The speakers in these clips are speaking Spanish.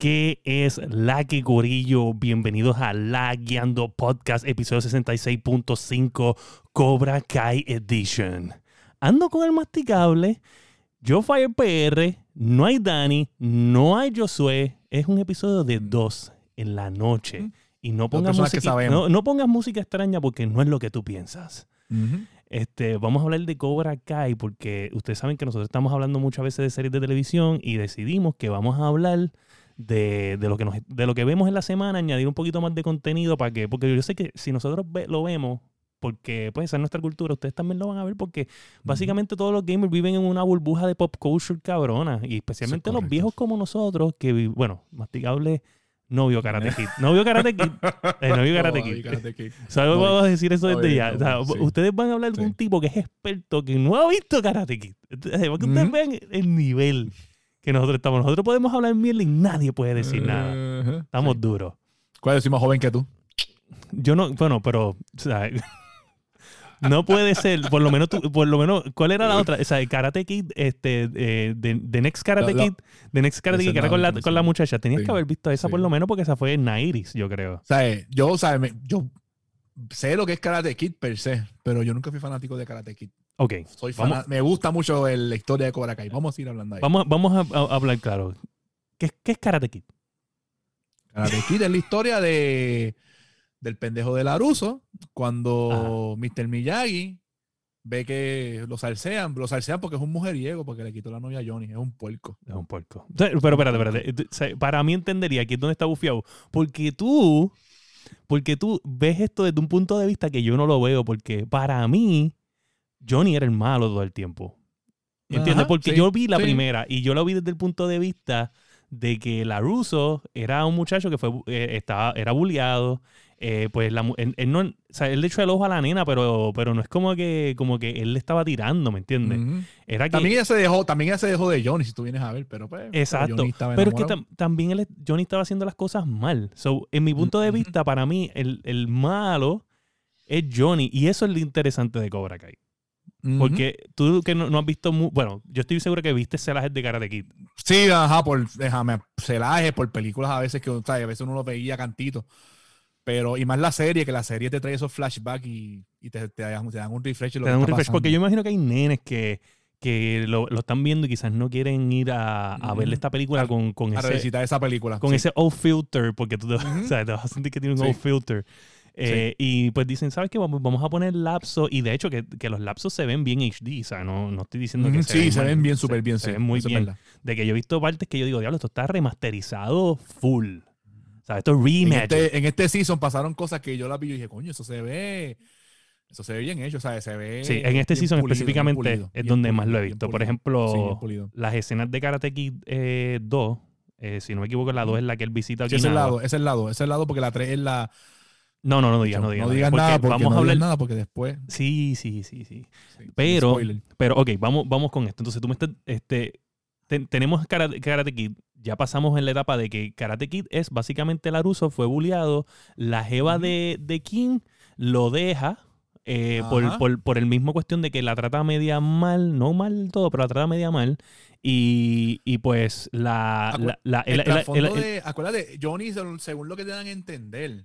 ¿Qué es la que gorillo? Bienvenidos a La Guiando Podcast, episodio 66.5, Cobra Kai Edition. Ando con el masticable, yo Fire PR, no hay Dani, no hay Josué. Es un episodio de dos en la noche. Y no pongas, música, no, no pongas música extraña porque no es lo que tú piensas. Este, vamos a hablar de Cobra Kai porque ustedes saben que nosotros estamos hablando muchas veces de series de televisión y decidimos que vamos a hablar de, de lo, que nos, de lo que vemos en la semana, añadir un poquito más de contenido para que, porque yo sé que si nosotros ve- lo vemos, porque pues esa es nuestra cultura, ustedes también lo van a ver porque básicamente todos los gamers viven en una burbuja de pop culture cabrona y especialmente los viejos como nosotros que, bueno, masticable no vio Karate Kid, no vio Karate Kid, eh, no vio Karate Kid. No, Vamos a decir eso desde ya. no, O sea, sí. Ustedes van a hablar de un Sí. tipo que es experto, que no ha visto Karate Kid. Entonces, Para que ustedes vean el nivel que nosotros estamos. Nosotros podemos hablar mierda y nadie puede decir nada. Estamos sí. duros. ¿Cuál es el más joven que tú? Yo no, bueno, pero, o sea, no puede ser, por lo menos, tú- por lo menos, ¿cuál era la otra? O sea, Karate Kid, este, eh, de, The Next Karate La- Kid, The Next Karate Kid, que era con la, con la muchacha. Tenías Sí. que haber visto esa por lo menos porque esa fue en Nairis, yo creo. O sea, yo, o sea, me- yo sé lo que es Karate Kid per se, pero yo nunca fui fanático de Karate Kid. Ok, Soy Vamos- fana- me gusta mucho el- la historia de Cobra Kai. Vamos a ir hablando ahí. vamos, vamos a, a hablar claro. ¿Qué, es- ¿Qué es Karate Kid? Karate Kid es la historia de del pendejo de Laruso cuando Mr. Miyagi ve que lo salsean, lo salsean porque es un mujeriego, porque le quitó la novia a Johnny, es un puerco. Es un puerco. Pero espérate, espérate. Sea, Para mí entendería aquí es donde está bufiado. Porque tú, porque tú ves esto desde un punto de vista que yo no lo veo. Porque para mí, Johnny era el malo todo el tiempo. ¿Entiendes? Ajá, Porque sí, yo vi la sí. primera y yo lo vi desde el punto de vista de que LaRusso era un muchacho que fue eh, estaba, era bulleado. eh, pues la, él, él no, o sea, él le echó el ojo a la nena, pero, pero no es como que, como que él le estaba tirando, ¿me entiendes? Ujú. Era que, También ella se dejó, también ella se dejó de Johnny, si tú vienes a ver, pero pues. pero Exacto. Johnny estaba Pero es que tam- también él, Johnny estaba haciendo las cosas mal. So, en mi punto de vista, para mí, el, el malo es Johnny. Y eso es lo interesante de Cobra Kai. Porque tú que no, no has visto... bueno, yo estoy seguro que viste celajes de Karate Kid. Sí, ajá, por déjame, celaje, por películas a veces que o sea, a veces uno lo veía cantito. Pero, y más la serie, que la serie te trae esos flashbacks y, y te, te dan, un refresh. lo Te dan un refresh. Porque pasando. yo imagino que hay nenes que, que lo, lo están viendo y quizás no quieren ir a, a ver esta película A- con, con A ese... revisitar esa película. con sí. ese off filter, porque tú te, Ujú. o sea, te vas a sentir que tiene un Sí. off filter. Eh, Y pues dicen, ¿sabes qué? Vamos, a poner lapsos. Y de hecho, que, que los lapsos se ven bien HD. O sea, no, no estoy diciendo que Ujú, se sí, ven se ven bien, Se- súper bien. Se sí, ven muy bien. verdad. De que yo he visto partes que yo digo, diablo, esto está remasterizado full. O sea, esto es En rematch. este, en este season pasaron cosas que yo las vi y dije, coño, eso se ve. Eso se ve bien hecho, o sea, se ve. Sí, en este season pulido, específicamente pulido, es donde pulido, más lo he visto. Por ejemplo, Sí, las escenas de Karate Kid eh, 2, eh, si no me equivoco, la 2 es la que él visita Sí, es el lado, es el lado, es el lado porque la 3 es la. No, no, no digas, no no digas. digas porque nada, porque vamos no a hablar. digas nada porque después. Sí, sí, sí, sí. sí, Pero-. Pero, ok, vamos, vamos con esto. Entonces, tú me estás. Este, te- tenemos Karate, Karate Kid. Ya pasamos en la etapa de que Karate Kid es básicamente Laruso, fue bulleado. La jeva de, de King lo deja. eh, por, por, por el mismo cuestión de que la trata media mal, no mal todo, pero la trata media mal. Y, y pues la. Acu- la, la- El el- el- de, acuérdate, Johnny, según lo que te dan a entender,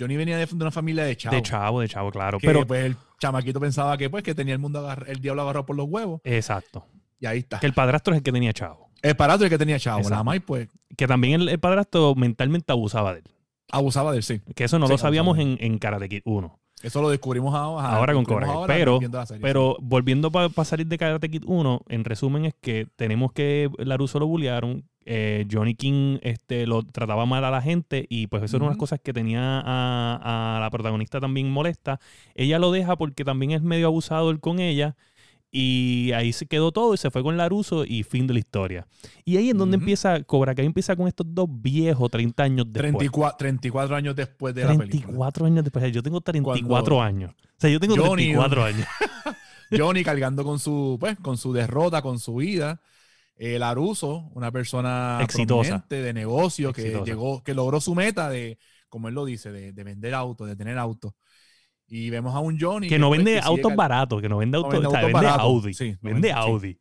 Johnny venía de, de una familia de chavos. de chavo, de chavo, claro. que, Pero. pues el chamaquito pensaba que pues que tenía el mundo el diablo agarrado por los huevos Exacto. y ahí está. Que el padrastro es el que tenía chavo. El padrastro es el que tenía chavo, Exacto. la Mai pues Que también el, el padrastro mentalmente abusaba de él. abusaba del sí. Que eso no Sí, lo sabíamos en, en Karate Kid 1. Eso lo descubrimos ahora. Ahora con Cobra ahora Pero- serie, Pero volviendo para salir de Karate Kid 1, en resumen es que tenemos que Laruso lo bullearon, eh, Johnny King este, lo trataba mal a la gente y pues eso era unas Ujú. cosas que tenía a, a la protagonista también molesta. Ella lo deja porque también es medio abusador con ella y ahí se quedó todo y se fue con Laruso y fin de la historia. Y ahí en donde empieza, Cobra Kai empieza con estos dos viejos 30 años después. 34, 34 años después de la película. 34 años después. Yo tengo 34 Cuando años. O sea, yo tengo Johnny- 34 años. Johnny cargando con su, pues, con su derrota, con su vida. Eh, Laruso, una persona Exitosa. de negocio que Exitosa. llegó, que logró su meta de, como él lo dice, de, de vender autos, de tener autos. Y vemos a un Johnny Que no vende que autos baratos, que no vende autos, vende o sea, autos vende baratos, Audi. sí, no vende sí. Audi.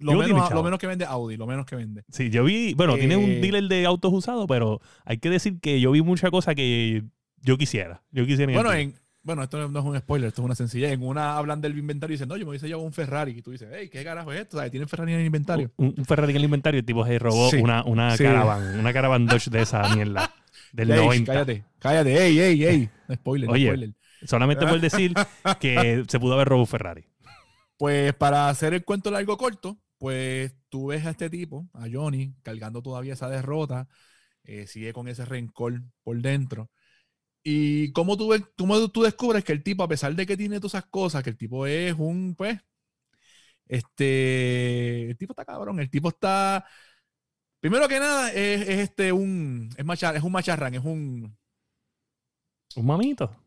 Lo menos, lo menos, que vende Audi, lo menos que vende. Sí, yo vi, bueno, tiene un eh, dealer de autos usados, pero hay que decir que yo vi mucha cosa que yo quisiera. Yo quisiera. Bueno, en, bueno, esto no es un spoiler, esto es una sencilla. En una hablan del inventario y dicen, no, yo me hubiese llevado un Ferrari. Y tú dices, hey, ¿qué carajo es esto? ¿Sabes? ¿Tienen Ferrari en el inventario? Un, Ferrari en el inventario, el tipo se robó una, una caravan, una caravan Dodge de esa mierda. Del 90. Cállate, cállate, ey, ey, ey. No spoiler, Oye, spoiler. Solamente por decir que se pudo haber robado un Ferrari. Pues para hacer el cuento largo corto, pues tú ves a este tipo, a Johnny, cargando todavía esa derrota, eh, sigue con ese rencor por dentro. Y cómo tú, cómo tú descubres que el tipo, a pesar de que tiene todas esas cosas, que el tipo es un, pues, este, el tipo está cabrón, el tipo está, primero que nada, es, este, un, es, es un macharrán, es un... Un mamito.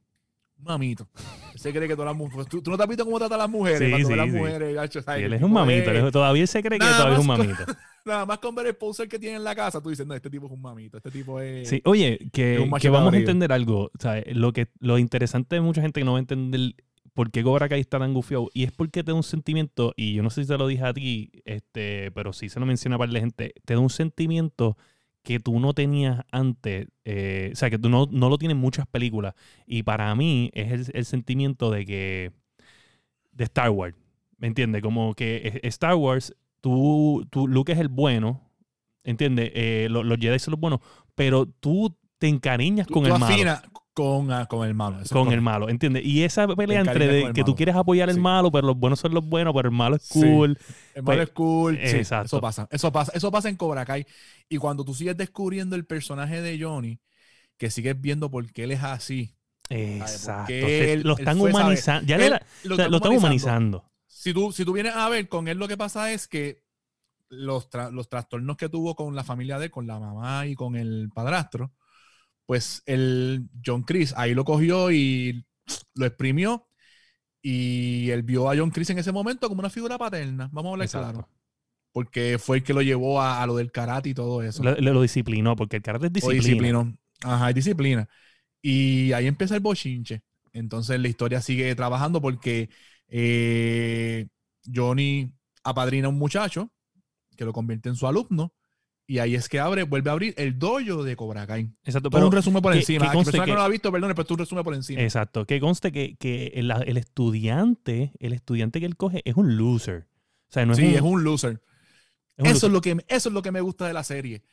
Un mamito. Se cree que todas las mujeres. ¿Tú, no te has visto cómo trata a las mujeres. Sí, sí, las mujeres, él es un mamito. todavía se cree que todavía es un mamito. nada más con ver el poser que tiene en la casa, tú dices, no, este tipo es un mamito. Este tipo es. Sí, oye, que, que vamos a entender algo. Lo, que, lo interesante de mucha gente que no va a entender por qué Cobra Kai está tan gufiado. Y es porque te da un sentimiento, y yo no sé si te lo dije a ti, este, pero sí se lo menciona para la gente, te da un sentimiento que tú no tenías antes, eh, o sea, que tú no, no, lo tienes en muchas películas. Y para mí es el, sentimiento de que, de Star Wars, ¿me entiendes? Como que Star Wars, tú, tú Luke es el bueno, ¿entiendes? Eh, los, los, Jedi son los buenos, pero tú te encariñas con el malo con, ah, con el malo. Con el malo, ¿entiendes? Y esa pelea entre de, que tú quieres apoyar el malo, pero los buenos son los buenos, pero el malo es cool. El malo pues, es cool. exacto. Eso pasa. Eso pasa. Eso pasa en Cobra Kai. Y cuando tú sigues descubriendo el personaje de Johnny, que sigues viendo por qué él es así. Exacto. lo están humanizando. Ya lo, están humanizando. Si tú, si tú vienes a ver, con él lo que pasa es que los, los trastornos que tuvo con la familia de él, con la mamá y con el padrastro, pues el John Chris ahí lo cogió y lo exprimió y él vio a John Chris en ese momento como una figura paterna, vamos a hablar claro. Porque fue el que lo llevó a, lo del karate y todo eso. Le, lo disciplinó, porque el karate es disciplina. disciplinó. Ajá, es disciplina. Y ahí empieza el bochinche. Entonces la historia sigue trabajando porque eh, Johnny apadrina a un muchacho que lo convierte en su alumno y ahí es que abre, vuelve a abrir el dojo de Cobra Kai. Exacto. Pero un resumen por encima. Que, que, no lo ha visto, perdón, pero tú un resumen por encima. Exacto. Que conste que, que el, el, estudiante, el estudiante que él coge es un loser. O sea, no es sí, un, es un loser. eso, Es lo que, eso es lo que me gusta de la serie.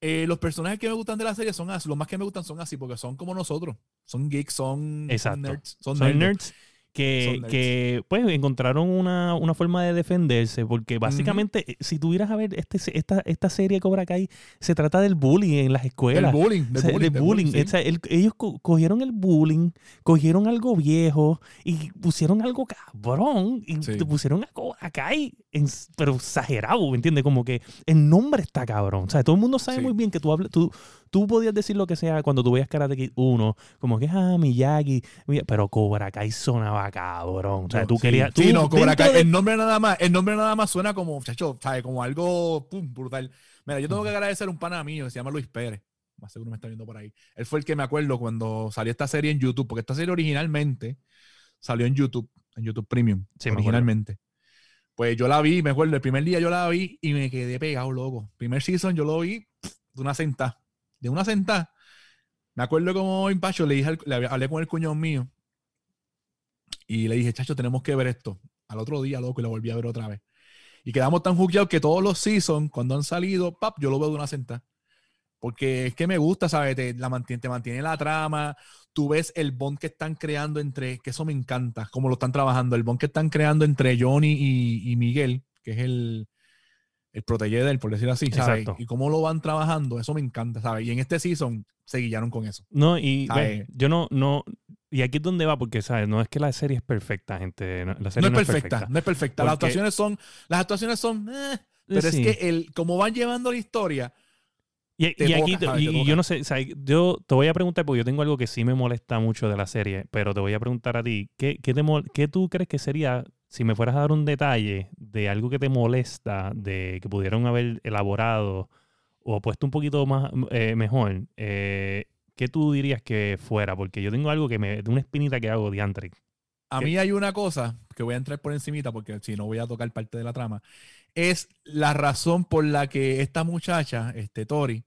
Eh, los personajes que me gustan de la serie son así. Los más que me gustan son así porque son como nosotros. Son geeks, son, nerds. Son, nerds que, que, pues encontraron una, una, forma de defenderse, porque básicamente eh, si tuvieras a ver este, esta, esta serie Cobra Kai, se trata del bullying en las escuelas. Del bullying. Del bullying. ellos cogieron el bullying, cogieron algo viejo y pusieron algo cabrón y pusieron a Cobra Kai, pero exagerado, ¿me entiendes? Como que el nombre está cabrón. O sea, todo el mundo sabe muy bien que tú, hablas, tú, tú podías decir lo que sea cuando tú veías Karate Kid 1, como que, ah, Miyagi, pero Cobra Kai sonaba cabrón. O sea, tú querías... sí, no, Cobra Kai, el nombre nada más, el nombre nada más suena como, muchacho, ¿sabes? Como algo, pum, brutal. Mira, yo tengo que agradecer a un pana mío que se llama Luis Pérez. Más seguro me está viendo por ahí. Él fue el que me acuerdo cuando salió esta serie en YouTube, porque esta serie originalmente salió en YouTube, en YouTube Premium, sí, originalmente. Pues yo la vi, me acuerdo, el primer día yo la vi y me quedé pegado, loco. Primer season yo lo vi de una sentada de una sentada. Me acuerdo como en le dije, le hablé con el cuñado mío y le dije, chacho, tenemos que ver esto. Al otro día, loco, y lo volví a ver otra vez. Y quedamos tan jugueados que todos los seasons, cuando han salido, pap, yo lo veo de una sentada. Porque es que me gusta, ¿sabes? Te, la mantiene, te mantiene la trama. Tú ves el bond que están creando entre, que eso me encanta, cómo lo están trabajando, el bond que están creando entre Johnny y Miguel, que es el, el protege de él, por decirlo así, ¿sabes? Y cómo lo van trabajando, eso me encanta, ¿sabes? Y en este season se guiaron con eso. No, y yo no, no, y aquí es donde va, porque, ¿sabes? No es que la serie es perfecta, gente. La serie no, es, perfecta, no es perfecta. Las actuaciones son, las actuaciones son, eh, pero es que el, como van llevando la historia. Y, aquí, y, yo no sé, yo te voy a preguntar, porque yo tengo algo que sí me molesta mucho de la serie, pero te voy a preguntar a ti, ¿qué, qué, te, qué tú crees que sería si me fueras a dar un detalle de algo que te molesta, de que pudieron haber elaborado o puesto un poquito más eh, mejor, eh, ¿qué tú dirías que fuera? Porque yo tengo algo que me, de una espinita que hago diantre. A mí hay una cosa que voy a entrar por encimita porque si no voy a tocar parte de la trama. Es la razón por la que esta muchacha, este Tori,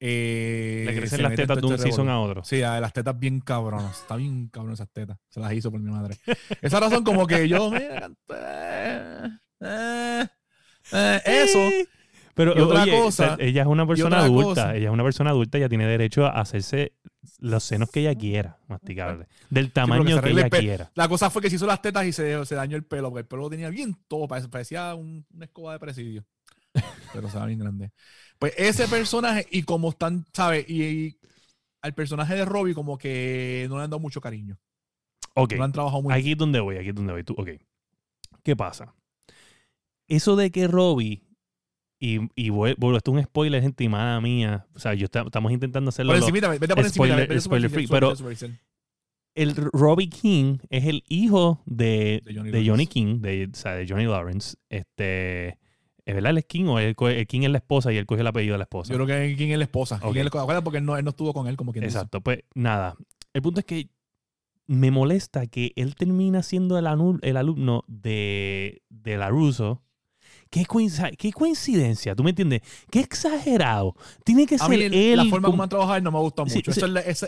eh, Le crecen las tetas de un este season a otro. Sí, a las tetas bien cabronas. Está bien cabrón esas tetas. Se las hizo por mi madre. Esa razón como que yo, mira, eh, eh, eso. Pero otra cosa, ella es una persona adulta. Ella es una persona adulta. Ella tiene derecho a hacerse los senos que ella quiera, masticable. Del tamaño que ella quiera. La cosa fue que se hizo las tetas y se, se dañó el pelo, porque el pelo lo tenía bien todo. Parecía una escoba de presidio. Pero estaba bien grande. Pues ese personaje, y como están, ¿sabes? Y, al personaje de Robbie, como que no le han dado mucho cariño. Ok. No han trabajado mucho. Aquí es donde voy, aquí es donde voy. Tú, ok. ¿Qué pasa? Eso de que Robbie y, y bueno, esto es un spoiler, gente, y mala mía. O sea, yo estamos intentando hacerlo. Por encima, vete por spoiler, spoiler free. Pero el Robbie King es el hijo de, de Johnny, King, de, o sea, de Johnny Lawrence. Este. ¿Es verdad el King o el, King es la esposa y él coge el apellido de la esposa? Yo creo que King es la esposa. Okay. porque él no, él no estuvo con él como quien Exacto, pues nada. El punto es que me molesta que él termina siendo el, el alumno de, de LaRusso Qué, qué coincidencia, ¿tú me entiendes? Qué exagerado. Tiene que ser él. La forma como, han trabajado no me gusta mucho.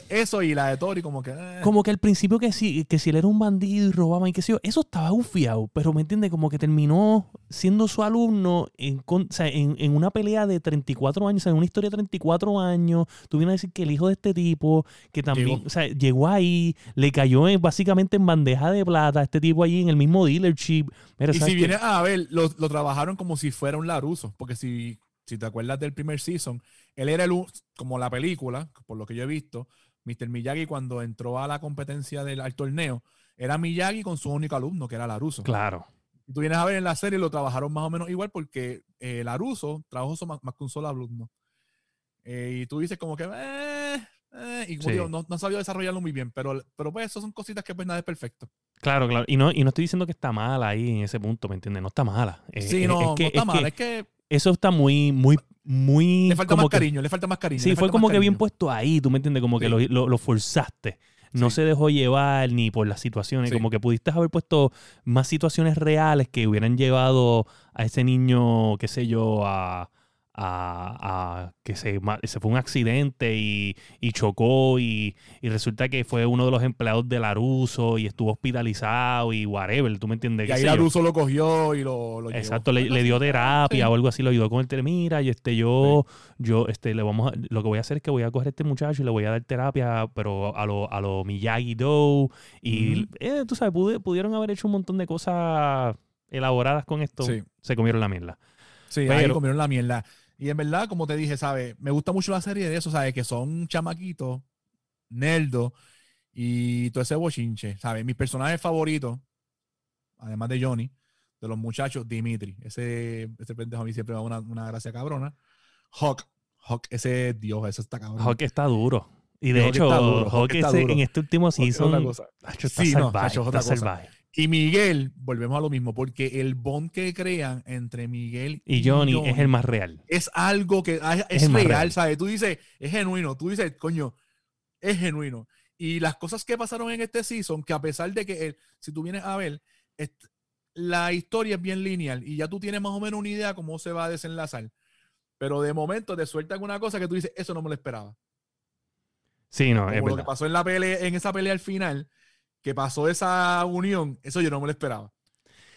eso, y la de Tori, como que. Eh. Como que al principio que si, que si él era un bandido y robaba y qué sé yo, eso estaba ufiado. Pero me entiendes, como que terminó siendo su alumno en, en, una pelea de 34 años, en una historia de 34 años. Tú vienes a decir que el hijo de este tipo, que también, llegó. o sea, llegó ahí, le cayó básicamente en bandeja de plata, este tipo allí en el mismo dealership. y si vienes a ver, lo trabajaron como si fuera un Laruso, porque si, si te acuerdas del primer season, él era el, como la película, por lo que yo he visto, Mr. Miyagi cuando entró a la competencia del al torneo, era Miyagi con su único alumno, que era Laruso. Claro. Y tú vienes a ver en la serie, lo trabajaron más o menos igual porque eh, Laruso trabajó más, más, que un solo alumno. Eh, y tú dices como que, eh, eh, y como digo, no, no sabía desarrollarlo muy bien, pero, pero pues eso son cositas que pues nada es perfecto. Claro, claro. Y no, y no estoy diciendo que está mala ahí en ese punto, ¿me entiendes? No está mala. Eh, sí, no, no está mala. Es que eso está muy, muy, muy. Le falta más cariño, le falta más cariño. Sí, fue como que bien puesto ahí, tú me entiendes, como que lo, lo, forzaste. No se dejó llevar ni por las situaciones, como que pudiste haber puesto más situaciones reales que hubieran llevado a ese niño, qué sé yo, a, a, que se, se, fue un accidente y, chocó y, resulta que fue uno de los empleados de Laruso y estuvo hospitalizado y whatever, ¿tú me entiendes? Y ahí Laruso lo cogió y lo, lo Exacto, le, dio terapia o algo así, lo ayudó con el mira, y este yo, yo, este, le vamos a, lo que voy a hacer es que voy a coger a este muchacho y le voy a dar terapia, pero a lo, a lo Miyagi Do y, eh, tú sabes, pudieron haber hecho un montón de cosas elaboradas con esto, se comieron la mierda. Sí, ahí comieron la mierda. Y en verdad, como te dije, ¿sabes? Me gusta mucho la serie de eso, ¿sabes? Que son chamaquitos, nerdos y todo ese bochinche, ¿sabes? Mis personajes favoritos, además de Johnny, de los muchachos, Dimitri. Ese, ese pendejo a mí siempre me da una, gracia cabrona. Hawk. Hawk, ese dios, ese está cabrón. Hawk está duro. Y de hecho, Hawk, en este último season. Está sí, salvaje, no, está salvaje. Y Miguel, volvemos a lo mismo, porque el bond que crean entre Miguel y, Johnny, es el más real. Es algo que ah, es, real, ¿sabes? Tú dices, es genuino, tú dices, coño, es genuino. Y las cosas que pasaron en este season, que a pesar de que, si tú vienes a ver, la historia es bien lineal y ya tú tienes más o menos una idea cómo se va a desenlazar. Pero de momento te sueltan una cosa que tú dices, eso no me lo esperaba. Sí, no, es lo que pasó en, la pelea, en esa pelea al final, que pasó esa unión, eso yo no me lo esperaba.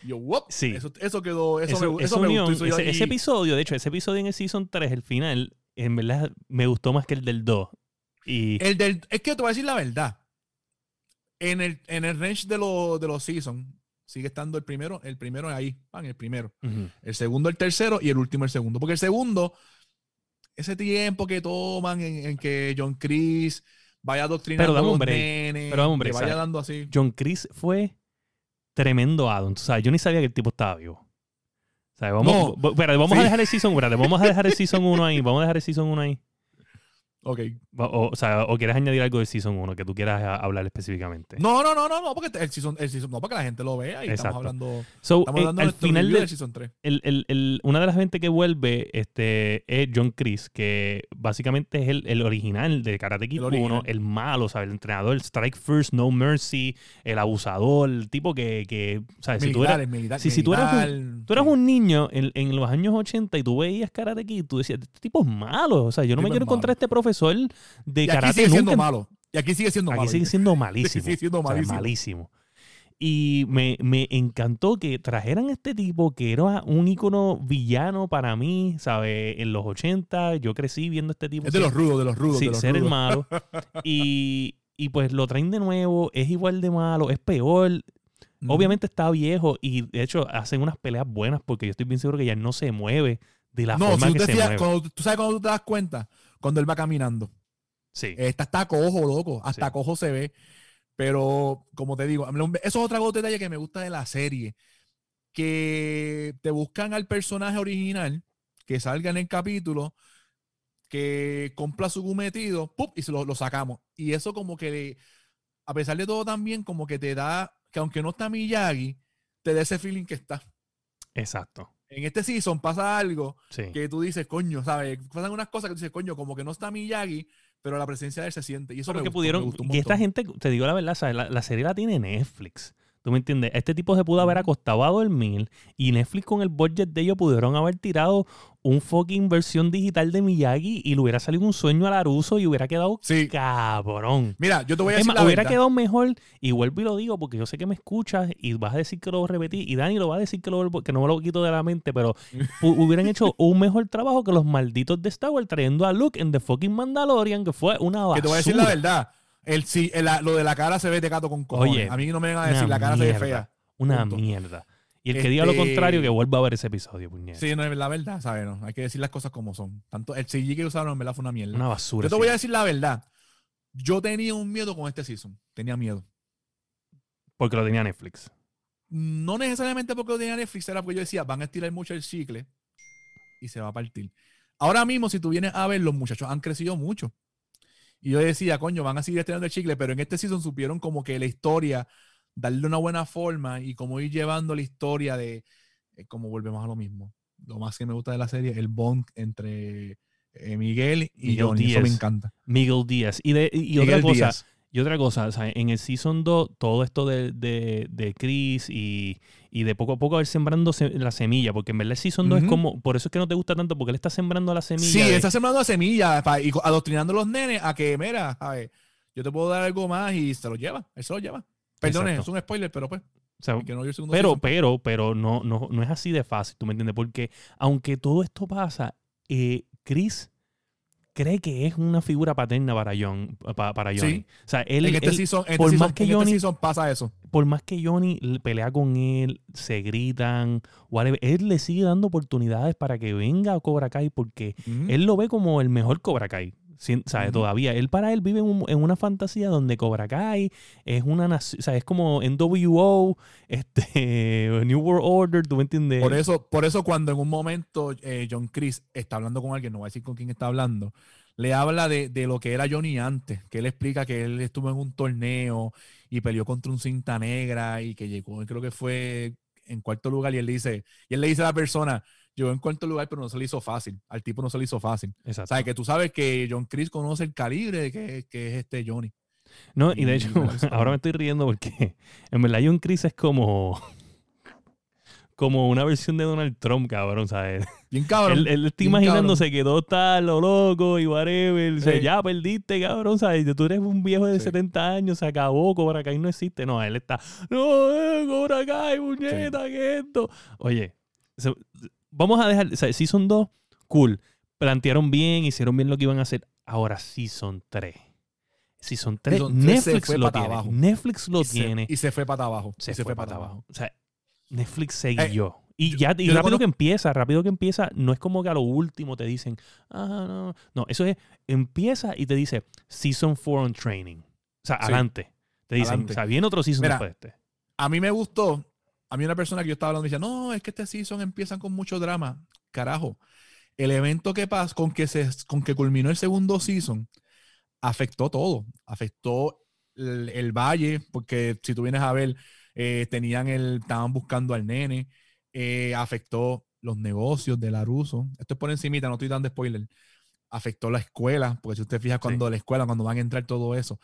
Yo, wop, sí. eso, eso, quedó, eso, me, eso me gustó. Ese, ese, episodio, de hecho, ese episodio en el Season 3, el final, en verdad me gustó más que el del 2. Y... El del, es que te voy a decir la verdad. En el, en el range de, lo, de los Seasons, sigue estando el primero, el primero ahí, van, el primero. El segundo, el tercero y el último, el segundo. Porque el segundo, ese tiempo que toman en, en que John Chris vaya adoctrinando pero a los nenes, pero hombre, vaya dando así. John Chris fue tremendo Adam. O sea, yo ni sabía que el tipo estaba vivo. O sea, vamos, vamos a dejar el season, vamos a dejar el season 1 ahí, vamos a dejar el season 1 ahí. Ok. O, o, sea, o quieres añadir algo de Season 1 que tú quieras hablar específicamente. No, no, no, no, no, porque el season, el season, no, para que la gente lo vea y estamos hablando, so, estamos eh, hablando al de final del Season 3. El, el, el, una de las gente que vuelve este, es John Chris, que básicamente es el, el original de Karate Kid 1, el malo, ¿sabes? El entrenador, el Strike First, No Mercy, el abusador, el tipo que, que ¿sabes? si tú eras, militar, si, si tú eras un, tú eras un niño en, en, los años 80 y tú veías Karate Kid, tú decías, este tipo es malo, o sea, yo no me quiero encontrar a este profesor de y karate aquí sigue siendo malo. Y aquí sigue siendo aquí malo. sigue siendo malísimo. sigue siendo malísimo. malísimo. Y me, me, encantó que trajeran a este tipo que era un ícono villano para mí, ¿sabes? En los 80 yo crecí viendo este tipo. Es de los rudos, de los rudos. Sí, de los ser rudos. el malo. y, y pues lo traen de nuevo, es igual de malo, es peor. Obviamente está viejo y de hecho hacen unas peleas buenas porque yo estoy bien seguro que ya no se mueve de la no, forma si que se decías, mueve. Cuando, tú sabes cuando tú te das cuenta, cuando él va caminando. Sí. Está cojo, loco. Hasta Sí. cojo se ve. Pero, como te digo, eso es otra detalle que me gusta de la serie. Que te buscan al personaje original, que salga en el capítulo, que cumpla su cometido, ¡pup! y se lo, lo sacamos. Y eso como que, a pesar de todo también, como que te da, que aunque no está Miyagi, te da ese feeling que está. Exacto. En este season pasa algo Sí. que tú dices, coño, ¿sabes? Pasan unas cosas que tú dices, coño, como que no está Miyagi, pero la presencia de él se siente. Y eso Pero me que gustó, me pudieron, gustó un que esta gente, te digo la verdad, ¿sabes? La, la serie la tiene Netflix. ¿Tú me entiendes? Este tipo se pudo haber acostado a dormir y Netflix con el budget de ellos pudieron haber tirado un fucking versión digital de Miyagi y le hubiera salido un sueño a Laruso y hubiera quedado Sí. cabrón. Mira, yo te voy a decir la hubiera verdad. quedado mejor, y vuelvo y lo digo porque yo sé que me escuchas y vas a decir que lo repetir, y Dani lo va a decir que, lo, vuelvo- que no me lo quito de la mente, pero hu- hubieran hecho un mejor trabajo que los malditos de Star Wars trayendo a Luke en The fucking Mandalorian, que fue una basura. Que te voy a decir la verdad. El, sí, el- la- lo de la cara se ve de gato con cojones. Oye, a mí no me van a decir, la cara se ve fea. Una Punto. mierda. Y el que diga lo Este- contrario, que vuelva a ver ese episodio, puñeta. Sí, no es la verdad, ¿sabes? No, hay que decir las cosas como son. Tanto el CG que usaron en verdad fue una mierda. Una basura. yo te sí. voy a decir la verdad. Yo tenía un miedo con este season. Tenía miedo. Porque lo tenía Netflix. No necesariamente porque lo tenía Netflix, era porque yo decía, van a estirar mucho el chicle y se va a partir. Ahora mismo, si tú vienes a ver, los muchachos han crecido mucho. Y yo decía, coño, van a seguir estirando el chicle, pero en este season supieron como que la historia, darle una buena forma y como ir llevando la historia de, eh, como volvemos a lo mismo. Lo más que me gusta de la serie, el bond entre eh, Miguel y Miguel Johnny. Eso me Díaz. encanta. Miguel Díaz. Y, de, y otra Miguel cosa, Díaz. Y otra cosa, o sea, en el Season 2, todo esto de, de, de Chris y, y de poco a poco ir sembrando se- la semilla, porque en verdad el Season 2 es como, por eso es que no te gusta tanto, porque él está sembrando la semilla. Sí, de- está sembrando la semilla pa- y adoctrinando a los nenes a que, mira, a ver, yo te puedo dar algo más y se lo lleva. Él se lo lleva. Perdón, Exacto. es un spoiler, pero pues. o sea, que no segundo pero, season. pero, pero no, no, no es así de fácil, ¿tú me entiendes? Porque aunque todo esto pasa, eh, Chris cree que es una figura paterna para John, pa- para Johnny. Sí. O sea, él, en este él- season, en este por season- más que en este Johnny- season pasa eso. por más que Johnny pelea con él, se gritan, whatever, él le sigue dando oportunidades para que venga a Cobra Kai porque él lo ve como el mejor Cobra Kai. Sin- ¿sabe? Todavía. Él para él vive en, un- en una fantasía donde Cobra Kai es una nación, o sea, es como NWO, este, New World Order, ¿tú me entiendes? Por eso, por eso cuando en un momento eh, John Chris está hablando con alguien, no voy a decir con quién está hablando, le habla de, de lo que era Johnny antes, que él explica que él estuvo en un torneo y peleó contra un cinta negra y que llegó, creo que fue en cuarto lugar y él dice, y él le dice a la persona, llegó en cuarto lugar pero no se le hizo fácil, al tipo no se le hizo fácil. Exacto. O sea, que tú sabes que John Chris conoce el calibre que, que es este Johnny. No, y de hecho, ahora me estoy riendo porque en verdad John Chris es como como una versión de Donald Trump, cabrón, ¿sabes? Bien cabrón. Él, él está imaginándose que todo está lo loco y whatever. O sea, Sí. ya perdiste, cabrón, ¿sabes? Tú eres un viejo de Sí. 70 años, se acabó, Cobra Kai no existe. No, él está, no, eh, Cobra Kai, muñeca, ¿qué es esto? Oye, se- vamos a dejar, o sea, Season 2, cool. Plantearon bien, hicieron bien lo que iban a hacer. Ahora Season 3. Season 3, Season tres se Netflix lo tiene. Netflix lo y se- tiene. y se fue para abajo. se, y fue, para abajo. O sea, Netflix se Eh, guió. y ya, y rápido que empieza, rápido que empieza, no es como que a lo último te dicen, ah, no. No, eso es, empieza y te dice Season 4 on Training. O sea, Sí. adelante. Te dicen, Adelante. o sea, viene otro season Mira, después de este. A mí me gustó. A mí una persona que yo estaba hablando me decía, no, es que este season empiezan con mucho drama. Carajo. el evento que pasó, con que se con que culminó el segundo season, afectó todo. Afectó el, valle, porque si tú vienes a ver, eh, tenían el, estaban buscando al nene, eh, afectó los negocios de Laruso. Esto es por encimita, no estoy dando spoiler. Afectó la escuela, porque si usted fija cuando la escuela, cuando van a entrar todo eso.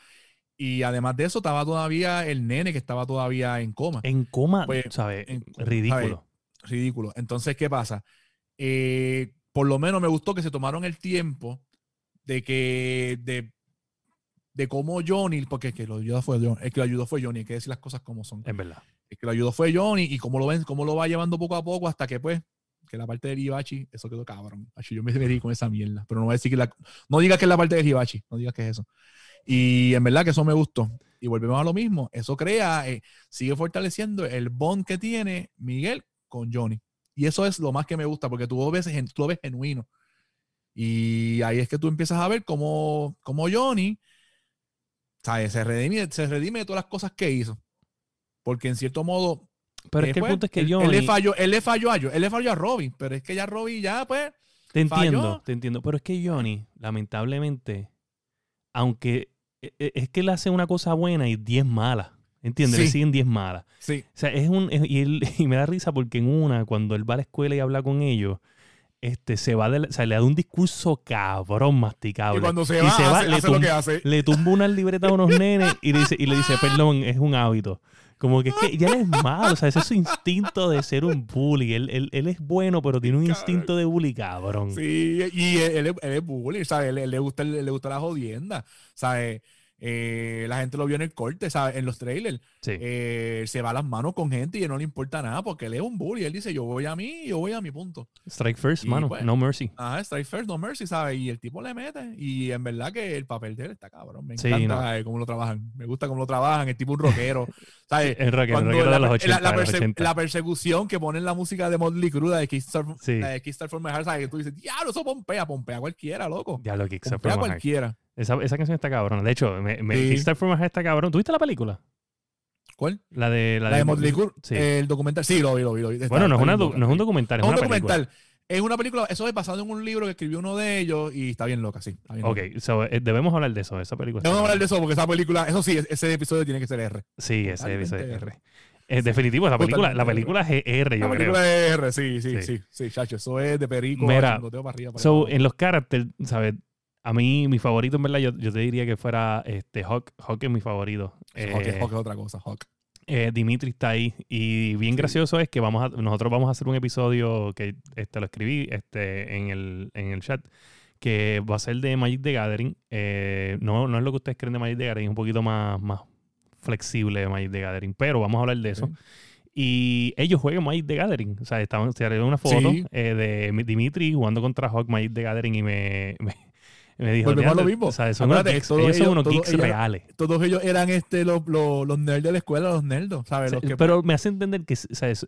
Y además de eso, estaba todavía el nene que estaba todavía en coma. En coma, pues, ¿sabes? Ridículo. Ridículo. Entonces, ¿qué pasa? Eh, por lo menos me gustó que se tomaron el tiempo de que, de, de cómo Johnny, porque el que lo ayudó fue Johnny, el que lo ayudó fue Johnny, hay que decir las cosas como son. Es verdad. El que lo ayudó fue Johnny y cómo lo ven, cómo lo va llevando poco a poco hasta que pues que la parte de Hibachi, eso quedó cabrón. Yo me metí con esa mierda. Pero no voy a decir que la. No digas que es la parte de Hibachi, no digas que es eso. Y en verdad que eso me gustó. Y volvemos a lo mismo. Eso crea, eh, sigue fortaleciendo el bond que tiene Miguel con Johnny. Y eso es lo más que me gusta, porque tú lo ves, tú lo ves genuino. Y ahí es que tú empiezas a ver cómo, cómo Johnny Se, redime, se redime de todas las cosas que hizo. Porque en cierto modo. Pero es que el punto es que Johnny. Él le falló, él le falló a él le falló a Robin, pero es que ya Robin ya, pues. Te entiendo, te entiendo. Pero es que Johnny, lamentablemente, aunque es que él hace una cosa buena y 10 malas. ¿Entiendes? Le siguen 10 malas. Sí. O sea, es un. y, él, y, me da risa porque en una, cuando él va a la escuela y habla con ellos, este, se va de, o sea, le da un discurso cabrón masticable. Y cuando se va, le, hace lo que hace. le tumba una libreta a unos nenes y le dice, y le dice, perdón, es un hábito. Como que es que ya él es malo, o sea, ese es su instinto de ser un bully. Él, él, él es bueno, pero tiene un instinto de bully, cabrón. Sí, y él, él, es bully, ¿sabes? Él, le gusta, le gusta la jodienda, ¿sabes? Eh, la gente lo vio en el corte, ¿sabes? En los trailers. Eh, se va a las manos con gente y no le importa nada porque él es un bully. Él dice, yo voy a mí, yo voy a mi punto. Strike first, mano. Pues, no mercy. Ajá, strike first, no mercy, ¿sabes? Y el tipo le mete. Y en verdad que el papel de él está cabrón. Me encanta cómo lo trabajan. Me gusta cómo lo trabajan. El tipo un rockero. ¿Sabes? El rockero, de los 80, la, persecución que ponen la música de Motley Crue, de Kickstar, sí. de Kickstar for My Heart, ¿sabes? Que tú dices, diablo, eso pompea, pompea cualquiera, loco. Ya lo Kickstar pompea cualquiera. Esa, esa canción está cabrona. De hecho, me, me sí. Kickstarter for My está cabrón. ¿Tuviste la película? ¿Cuál? La de la, de, Motley Crue. Sí. El documental. Sí, lo vi, lo vi. Lo vi. bueno, no es, una, no es un documental, es, un una documental. Película. Es una película, eso es basado en un libro que escribió uno de ellos y está bien loca, sí. Bien ok, So, eh, debemos hablar de eso, esa película. Debemos hablar de eso porque esa película, eso sí, ese episodio tiene que ser R. Sí, ese episodio es R. Es definitivo, la película, la película es R, yo la película es R, sí, sí, sí, sí, chacho, eso es de perico. Mira, para arriba, so, en los caracteres, ¿sabes? A mí, mi favorito, en verdad, yo, yo te diría que fuera este Hawk. Hawk es mi favorito. Hawk, es, Hawk es otra cosa, Hawk. Eh, Dimitri está ahí. Y bien gracioso es que vamos a, nosotros vamos a hacer un episodio que este, lo escribí este, en, el, en el chat, que va a ser de Magic the Gathering. Eh, no, no es lo que ustedes creen de Magic the Gathering, es un poquito más, más flexible de Magic the Gathering, pero vamos a hablar de eso. Y ellos juegan Magic the Gathering. O sea, estaban, se una foto eh, de Dimitri jugando contra Hawk Magic the Gathering y me, me dijo, Volvemos lo mismo. O sea, son unos geeks, ellos, son unos geeks reales. Todos ellos eran este, los, los, los nerds de la escuela, los nerdos, ¿sabes? que, pero me hace entender que, ¿sabes?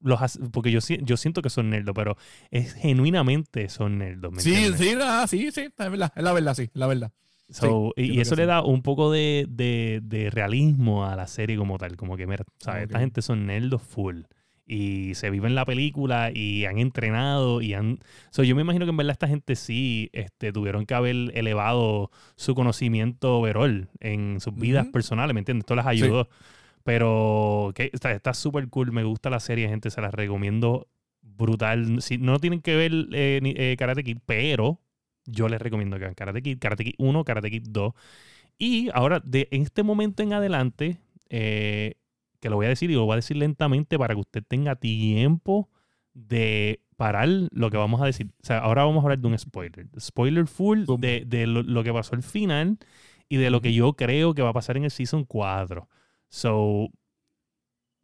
Los, porque yo, yo siento que son nerdos, pero es genuinamente son nerdos. sí, sí, ah, sí, sí, es, verdad, es la verdad, sí, la verdad. y, eso le da un poco de, de, de, realismo a la serie como tal. Como que, mira, ¿sabes? Esta gente son nerdos full y se viven la película y han entrenado y han... So, yo me imagino que en verdad esta gente sí este, tuvieron que haber elevado su conocimiento overall en sus vidas personales, ¿me entiendes? Esto les ayudó. Pero que, está súper cool, me gusta la serie, gente, se la recomiendo brutal. Si, no tienen que ver eh, eh, Karate Kid, pero yo les recomiendo que vean Karate Kid, Karate Kid 1, Karate Kid 2. Y ahora, de este momento en adelante, eh, que lo voy a decir y lo voy a decir lentamente para que usted tenga tiempo de parar lo que vamos a decir. O sea, ahora vamos a hablar de un spoiler. Spoiler full de, lo, que pasó al final y de lo que yo creo que va a pasar en el Season 4. So,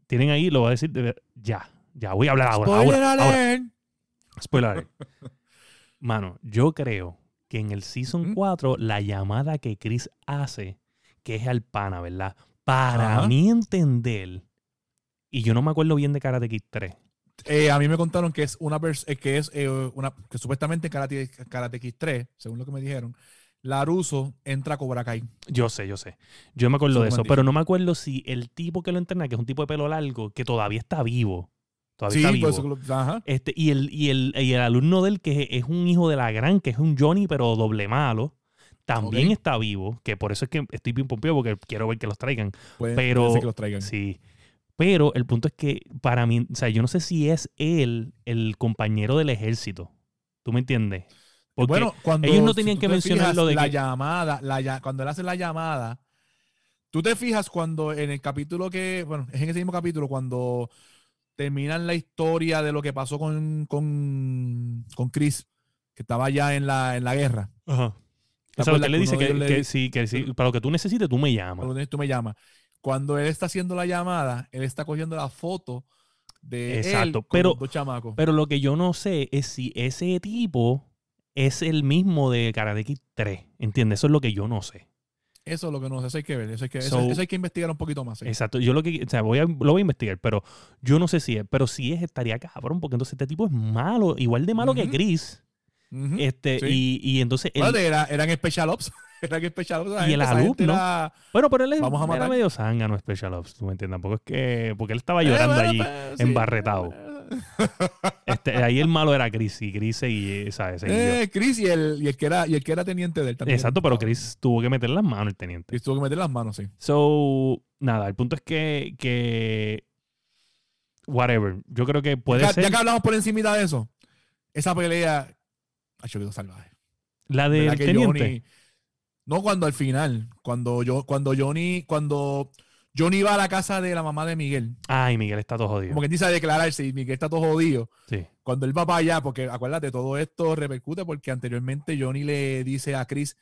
tienen ahí, lo voy a decir ya. Ya, voy a hablar ahora. Spoiler ahora, Spoiler Mano, yo creo que en el Season 4 la llamada que Chris hace, que es al pana, ¿verdad? Para mí entender, y yo no me acuerdo bien de Karate Kid 3. Eh, a mí me contaron que es una eh, que es eh, una que supuestamente en Karate, Karate Kid 3, según lo que me dijeron, Laruso entra a Cobra Kai. Yo sé, yo sé. Yo me acuerdo de eso, pero no me acuerdo si el tipo que lo entrena, que es un tipo de pelo largo, que todavía está vivo, Todavía Sí, está vivo. eso que lo- ajá. Este, y, el, y, el, y el alumno de él, que es un hijo de la gran, que es un Johnny, pero doble malo, también está vivo. Que por eso es que estoy bien pompeo, porque quiero ver que los traigan. Pero- puede que los traigan. Sí. Pero el punto es que para mí, o sea, yo no sé si es él el compañero del ejército. ¿Tú me entiendes? Porque bueno, cuando ellos no tenían que mencionar fijas, lo de la que- llamada, la, cuando él hace la llamada, tú te fijas cuando en el capítulo que, bueno, es en ese mismo capítulo cuando terminan la historia de lo que pasó con, con, con Chris, que estaba ya en la, en la guerra. Ajá. ¿Te O sea, lo que le que dice que, le que sí, que sí, para lo que tú necesites, tú me llamas. Cuando tú me llamas. Cuando él está haciendo la llamada, él está cogiendo la foto de Exacto, él con pero- los dos chamacos. Pero lo que yo no sé es si ese tipo es el mismo de Karate Kid 3. ¿Entiendes? Eso es lo que yo no sé. eso es lo que no sé, eso hay que ver, eso hay que, eso- So- eso hay que investigar un poquito más. sí. Exacto. Yo lo que, o sea, voy a, lo voy a investigar, pero yo no sé si es. Pero si es, estaría cabrón, porque entonces este tipo es malo, igual de malo que Ujú. Este, Sí. y, y entonces. él- Bueno, era- eran Special Ops. eran Special Ops. Y el gente, alumno. era- bueno, pero él es- Vamos a era medio zángano Special Ops, tú me entiendes. Tampoco es que. Porque él estaba llorando Eh, bueno, allí. pues, embarretado. Este, ahí el malo era Chris y Chris y, ¿sabes? Eh, Chris y el, y el que era y el que era teniente de él también. Exacto, pero Chris tuvo que meter las manos el teniente. Chris tuvo que meter las manos, sí. So, nada, el punto es que, que whatever. Yo creo que puede ya, ser ya que hablamos por encima de eso, esa pelea ha sido salvaje. la ¿Verdad del que teniente. Johnny- no cuando al final, cuando yo, cuando Johnny, cuando Johnny va a la casa de la mamá de Miguel, Ay, Miguel está todo jodido. como que dice a declararse y Miguel está todo jodido. Sí. Cuando él va para allá, porque acuérdate, todo esto repercute porque anteriormente Johnny le dice a Chris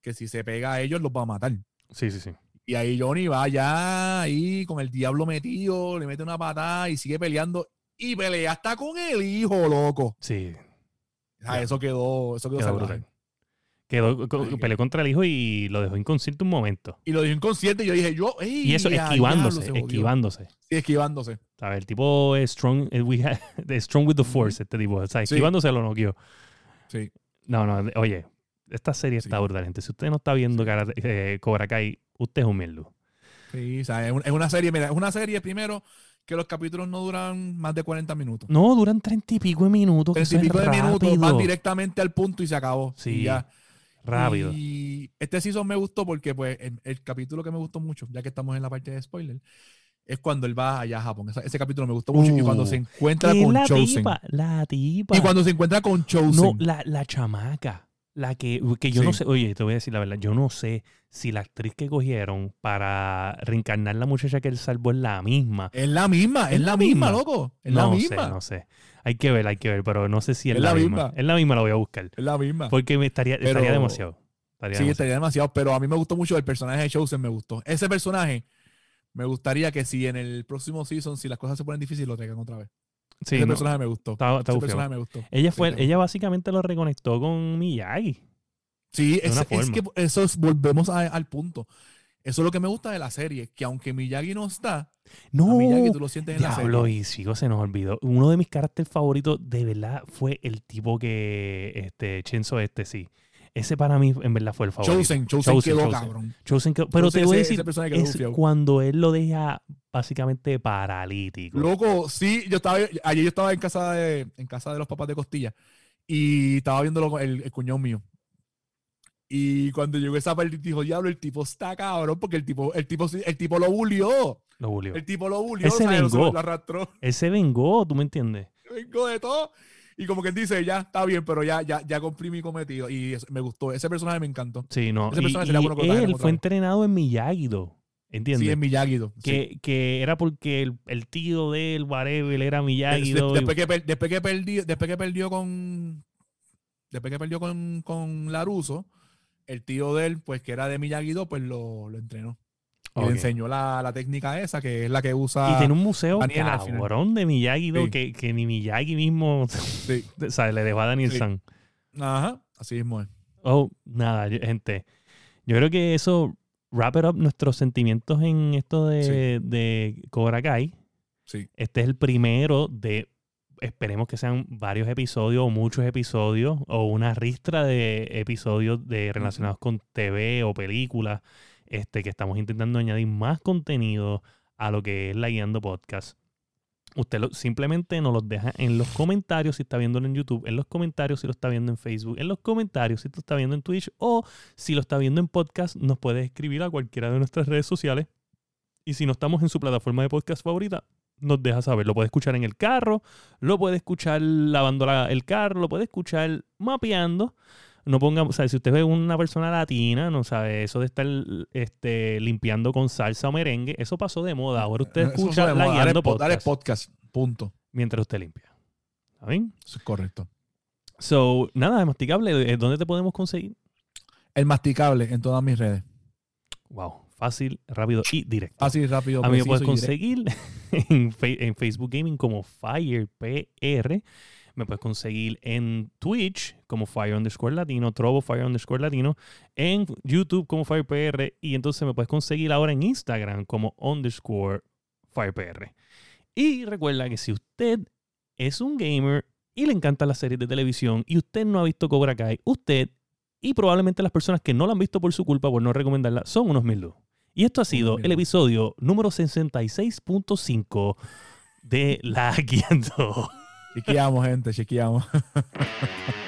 que si se pega a ellos los va a matar. Sí, sí, sí. Y ahí Johnny va allá ahí con el diablo metido, le mete una patada y sigue peleando. Y pelea hasta con el hijo, loco. Sí. Ya. eso quedó, eso quedó, Quedó salvaje. Quedó, Ay, peleó contra el hijo y lo dejó inconsciente un momento. Y lo dejó inconsciente y yo dije, yo, ey, Y eso diablo, esquivándose, esquivándose. Sí, esquivándose. ¿Sabes? El tipo es strong, eh, strong with the force, este tipo. O sea, Sí. esquivándose lo noqueó. Sí. No, no, oye, esta serie está Sí. brutal, gente. Si usted no está viendo Sí. Karate- eh, Cobra Kai, usted es un mierdo. Sí, o sea, es una serie, mira, es una serie primero que los capítulos no duran más de 40 minutos. No, duran treinta y pico de minutos. que Treinta y eso es pico de minutos, van directamente al punto y se acabó. Sí, Y ya. Rápido. Y este season me gustó porque pues el, el capítulo que me gustó mucho, ya que estamos en la parte de spoiler, es cuando él va allá a Japón. Ese, ese capítulo me gustó mucho. y cuando Uh. se encuentra ¿Qué es con la Chosen. tipa? La tipa. Y cuando se encuentra con Chosen. No, la, la chamaca. La que, que yo no sé, oye, te voy a decir la verdad, yo no sé si la actriz que cogieron para reencarnar la muchacha que él salvó es la misma. es la misma, es, la misma, loco. Es no la sé, misma. no sé. Hay que ver, hay que ver, pero no sé si es, Es la, la misma. misma. Es la misma, la voy a buscar. Es la misma. Porque me estaría, Pero- estaría demasiado. Estaría Sí, demasiado. estaría demasiado, pero a mí me gustó mucho el personaje de Chosen, me gustó. Ese personaje, me gustaría que si en el próximo season, si las cosas se ponen difíciles, lo traigan otra vez. Sí, Ese no, personaje me gustó. está- está Ese bufiado. personaje me gustó. Ella fue, Sí, ella básicamente lo reconectó con Miyagi. Sí, es, que eso es, volvemos a- al punto. Eso es lo que me gusta de la serie, que aunque Miyagi no está, No, Miyagi tú lo sientes en la serie. y sigo, se nos olvidó. Uno de mis caracteres favoritos, de verdad, fue el tipo que, este, Chenzo este, sí. Ese para mí, en verdad, fue el favorito. Chosen, Chosen, Chosen, quedó Chosen. cabrón. Chosen quedó- pero Chosen, te voy a decir, quedó es cuando él lo deja básicamente paralítico. Loco, sí, yo estaba, ayer yo estaba en casa de, en casa de los papás de Costilla y estaba viendo con el, el cuñado mío. Y cuando llegó esa parte, dijo, diablo, el tipo está cabrón, porque el tipo, el tipo, el tipo lo bulió. Lo bulió. El tipo lo bulió, Él se vengó. Lo arrastró, Él se vengó, ¿tú me entiendes? vengó de todo. Y como que dice, ya, está bien, pero ya, ya, ya cumplí mi cometido. Y me gustó. Ese personaje me encantó. Sí, no. Ese Y, personaje sería y bueno que él fue entrenado en Miyagi-Do, ¿entiendes? Sí, en Miyagi-Do. sí. que, que era porque el, el tío de él, whatever, era Miyagi-Do. des- después, que per- después que perdió, después que perdió con después que perdió con, con Laruso, el tío de él, pues que era de Miyagi-Do, pues lo, lo entrenó. Y Ok. le enseñó la, la técnica esa, que es la que usa. Y tiene un museo Daniel cabrón de Miyagi-Do Sí. que, que ni Miyagi mismo Sí. o sea, le dejó a Daniel Sí. San. Ajá, así mismo es. Oh, nada, gente. Yo creo que eso wrap it up nuestros sentimientos en esto de, de Cobra Kai. Sí. Este es el primero de, esperemos que sean varios episodios o muchos episodios o una ristra de episodios de, relacionados con TV o películas, este, que estamos intentando añadir más contenido a lo que es la Guiando Podcast. usted simplemente nos los deja en los comentarios si está viéndolo en YouTube, en los comentarios si lo está viendo en Facebook, en los comentarios si lo está viendo en Twitch o si lo está viendo en podcast, nos puede escribir a cualquiera de nuestras redes sociales. Y si no estamos en su plataforma de podcast favorita, nos deja saber. Lo puede escuchar en el carro, lo puede escuchar lavando el carro, lo puede escuchar mapeando. No ponga, o sea, si usted ve una persona latina, no sabe, eso de estar este, limpiando con salsa o merengue, eso pasó de moda. Ahora usted escucha la guiando podcast. podcast, punto. Mientras usted limpia. ¿Está bien? Eso es correcto. So, nada, de masticable, eh, ¿dónde te podemos conseguir? El masticable en todas mis redes. Wow fácil, rápido y directo. Fácil, rápido. A mí me puedes conseguir en, Facebook Gaming como FirePR. Me puedes conseguir en Twitch como Fire underscore Latino, Trovo Fire underscore Latino, en YouTube como FirePR y entonces me puedes conseguir ahora en Instagram como underscore FirePR. Y recuerda que si usted es un gamer y le encantan las series de televisión y usted no ha visto Cobra Kai, usted y probablemente las personas que no la han visto por su culpa, por no recomendarla, son unos mil y esto ha sido el episodio número 66.5 de La Guiando. Chequeamos, gente, chequeamos.